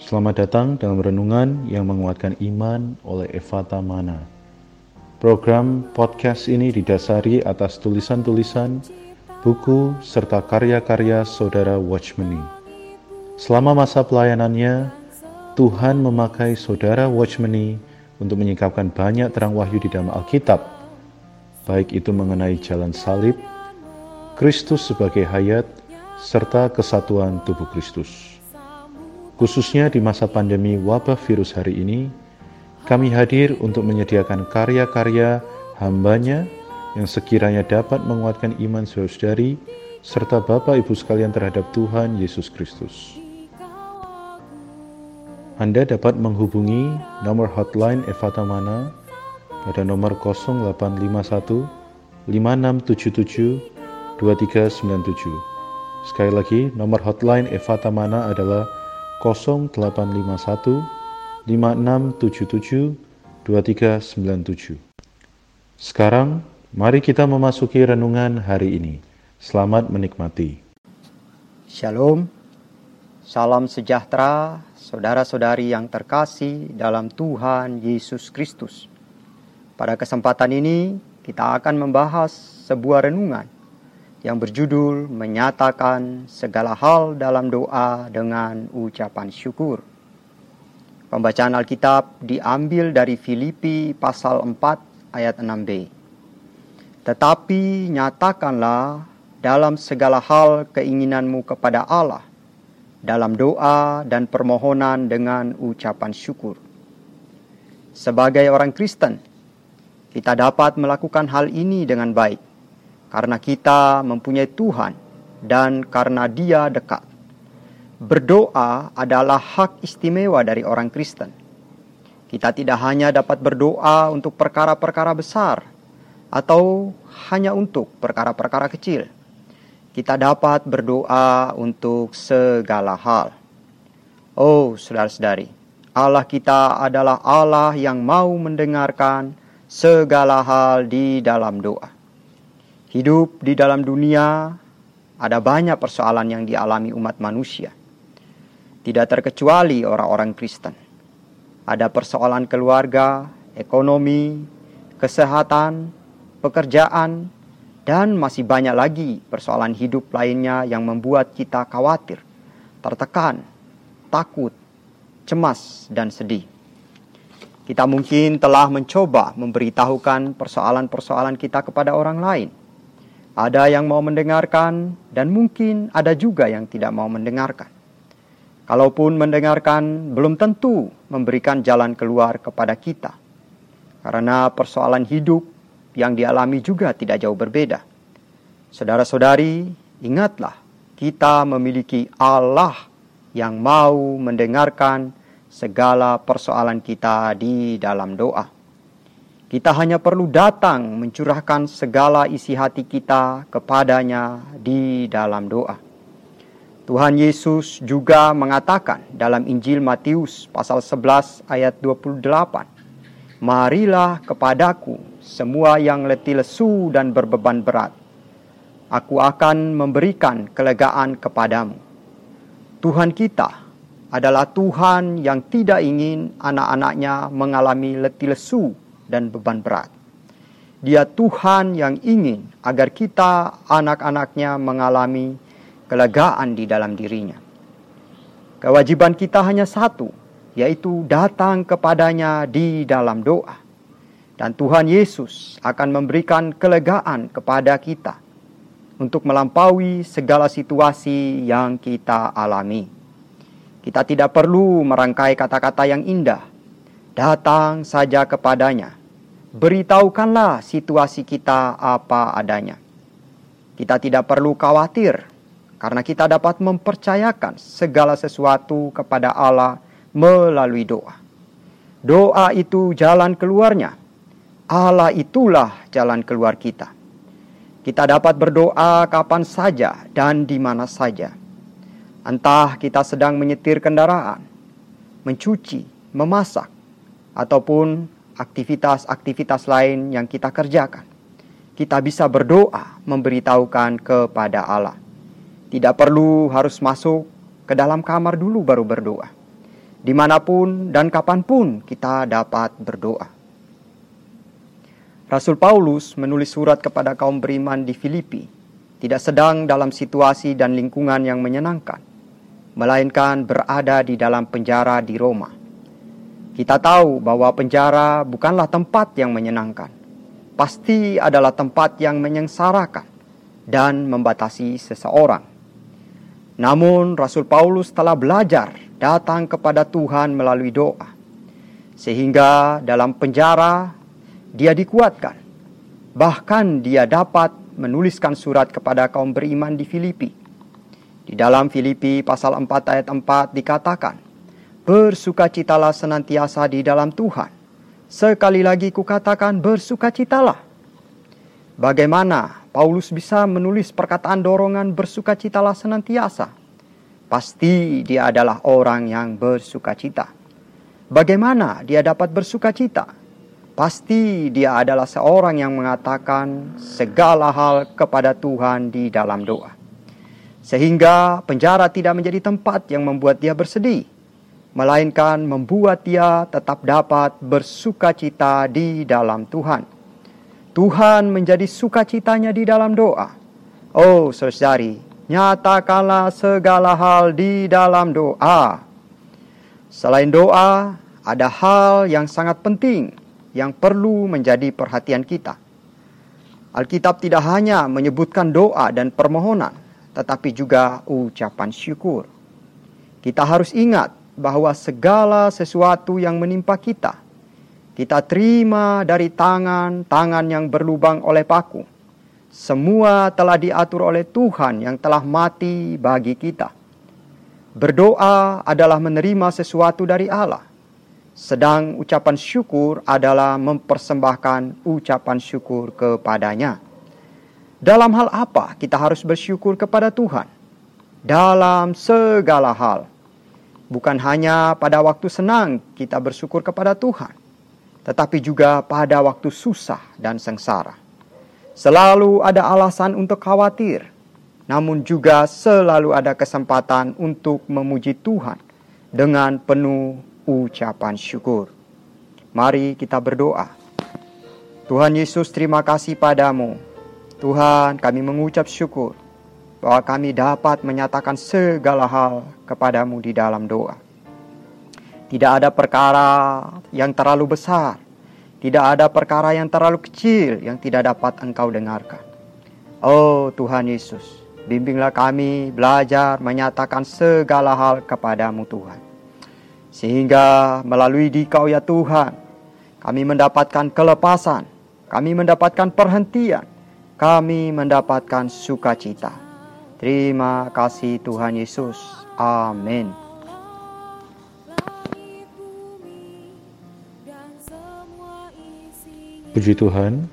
Selamat datang dalam renungan yang menguatkan iman oleh Evata Mana. Program podcast ini didasari atas tulisan-tulisan, buku, serta karya-karya saudara Watchmeni. Selama masa pelayanannya, Tuhan memakai saudara Watchmeni untuk menyingkapkan banyak terang wahyu di dalam Alkitab, baik itu mengenai jalan salib, Kristus sebagai hayat, serta kesatuan tubuh Kristus. Khususnya di masa pandemi wabah virus hari ini, kami hadir untuk menyediakan karya-karya hambanya yang sekiranya dapat menguatkan iman saudari serta Bapak Ibu sekalian terhadap Tuhan Yesus Kristus. Anda dapat menghubungi nomor hotline Evata Mana pada nomor 0851 5677 2397. Sekali lagi, nomor hotline Evata Mana adalah 0851 5677 2397. Sekarang, mari kita memasuki renungan hari ini. Selamat menikmati. Shalom, salam sejahtera, saudara-saudari yang terkasih dalam Tuhan Yesus Kristus. Pada kesempatan ini, kita akan membahas sebuah renungan yang berjudul menyatakan segala hal dalam doa dengan ucapan syukur. Pembacaan Alkitab diambil dari Filipi pasal 4 ayat 6b. Tetapi nyatakanlah dalam segala hal keinginanmu kepada Allah dalam doa dan permohonan dengan ucapan syukur. Sebagai orang Kristen, kita dapat melakukan hal ini dengan baik karena kita mempunyai Tuhan dan karena Dia dekat. Berdoa adalah hak istimewa dari orang Kristen. Kita tidak hanya dapat berdoa untuk perkara-perkara besar atau hanya untuk perkara-perkara kecil. Kita dapat berdoa untuk segala hal. Oh, saudara-saudari, Allah kita adalah Allah yang mau mendengarkan segala hal di dalam doa. Hidup di dalam dunia ada banyak persoalan yang dialami umat manusia. Tidak terkecuali orang-orang Kristen. Ada persoalan keluarga, ekonomi, kesehatan, pekerjaan, dan masih banyak lagi persoalan hidup lainnya yang membuat kita khawatir, tertekan, takut, cemas, dan sedih. Kita mungkin telah mencoba memberitahukan persoalan-persoalan kita kepada orang lain ada yang mau mendengarkan, dan mungkin ada juga yang tidak mau mendengarkan. Kalaupun mendengarkan, belum tentu memberikan jalan keluar kepada kita, karena persoalan hidup yang dialami juga tidak jauh berbeda. Saudara-saudari, ingatlah, kita memiliki Allah yang mau mendengarkan segala persoalan kita di dalam doa. Kita hanya perlu datang mencurahkan segala isi hati kita kepadanya di dalam doa. Tuhan Yesus juga mengatakan dalam Injil Matius pasal 11 ayat 28, Marilah kepadaku semua yang letih lesu dan berbeban berat. Aku akan memberikan kelegaan kepadamu. Tuhan kita adalah Tuhan yang tidak ingin anak-anaknya mengalami letih lesu dan beban berat. Dia Tuhan yang ingin agar kita anak-anaknya mengalami kelegaan di dalam dirinya. Kewajiban kita hanya satu, yaitu datang kepadanya di dalam doa. Dan Tuhan Yesus akan memberikan kelegaan kepada kita untuk melampaui segala situasi yang kita alami. Kita tidak perlu merangkai kata-kata yang indah. Datang saja kepadanya beritahukanlah situasi kita apa adanya. Kita tidak perlu khawatir karena kita dapat mempercayakan segala sesuatu kepada Allah melalui doa. Doa itu jalan keluarnya. Allah itulah jalan keluar kita. Kita dapat berdoa kapan saja dan di mana saja. Entah kita sedang menyetir kendaraan, mencuci, memasak, ataupun aktivitas-aktivitas lain yang kita kerjakan. Kita bisa berdoa memberitahukan kepada Allah. Tidak perlu harus masuk ke dalam kamar dulu baru berdoa. di mana pun dan kapan pun kita dapat berdoa. Rasul Paulus menulis surat kepada kaum beriman di Filipi, tidak sedang dalam situasi dan lingkungan yang menyenangkan, melainkan berada di dalam penjara di Roma. Kita tahu bahwa penjara bukanlah tempat yang menyenangkan, pasti adalah tempat yang menyengsarakan dan membatasi seseorang. Namun, Rasul Paulus telah belajar datang kepada Tuhan melalui doa, sehingga dalam penjara dia dikuatkan. Bahkan dia dapat menuliskan surat kepada kaum beriman di Filipi. Di dalam Filipi pasal 4 ayat 4 dikatakan, Bersukacitalah senantiasa di dalam Tuhan. Sekali lagi kukatakan bersukacitalah. Bagaimana Paulus bisa menulis perkataan dorongan bersukacitalah senantiasa? Pasti dia adalah orang yang bersukacita. Bagaimana dia dapat bersukacita? Pasti dia adalah seorang yang mengatakan segala hal kepada Tuhan di dalam doa. Sehingga penjara tidak menjadi tempat yang membuat dia bersedih, melainkan membuat dia tetap dapat bersukacita di dalam Tuhan. Tuhan menjadi sukacitanya di dalam doa. Oh, saudari, nyatakanlah segala hal di dalam doa. Selain doa, ada hal yang sangat penting yang perlu menjadi perhatian kita. Alkitab tidak hanya menyebutkan doa dan permohonan, tetapi juga ucapan syukur. Kita harus ingat bahwa segala sesuatu yang menimpa kita, kita terima dari tangan-tangan yang berlubang oleh paku. Semua telah diatur oleh Tuhan yang telah mati bagi kita. Berdoa adalah menerima sesuatu dari Allah sedang ucapan syukur adalah mempersembahkan ucapan syukur kepadanya. Dalam hal apa kita harus bersyukur kepada Tuhan? Dalam segala hal. Bukan hanya pada waktu senang kita bersyukur kepada Tuhan, tetapi juga pada waktu susah dan sengsara. Selalu ada alasan untuk khawatir, namun juga selalu ada kesempatan untuk memuji Tuhan dengan penuh ucapan syukur. Mari kita berdoa. Tuhan Yesus, terima kasih padamu. Tuhan, kami mengucap syukur bahwa kami dapat menyatakan segala hal kepadamu di dalam doa. Tidak ada perkara yang terlalu besar, tidak ada perkara yang terlalu kecil yang tidak dapat engkau dengarkan. Oh Tuhan Yesus, bimbinglah kami belajar menyatakan segala hal kepadamu Tuhan. Sehingga melalui dikau ya Tuhan, kami mendapatkan kelepasan, kami mendapatkan perhentian, kami mendapatkan sukacita. Terima kasih Tuhan Yesus. Amin. Puji Tuhan,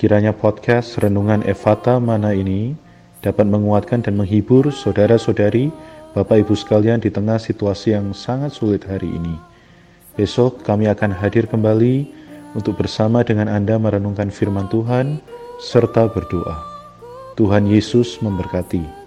kiranya podcast Renungan Evata Mana ini dapat menguatkan dan menghibur saudara-saudari Bapak Ibu sekalian di tengah situasi yang sangat sulit hari ini. Besok kami akan hadir kembali untuk bersama dengan Anda merenungkan firman Tuhan serta berdoa. Tuhan Yesus memberkati.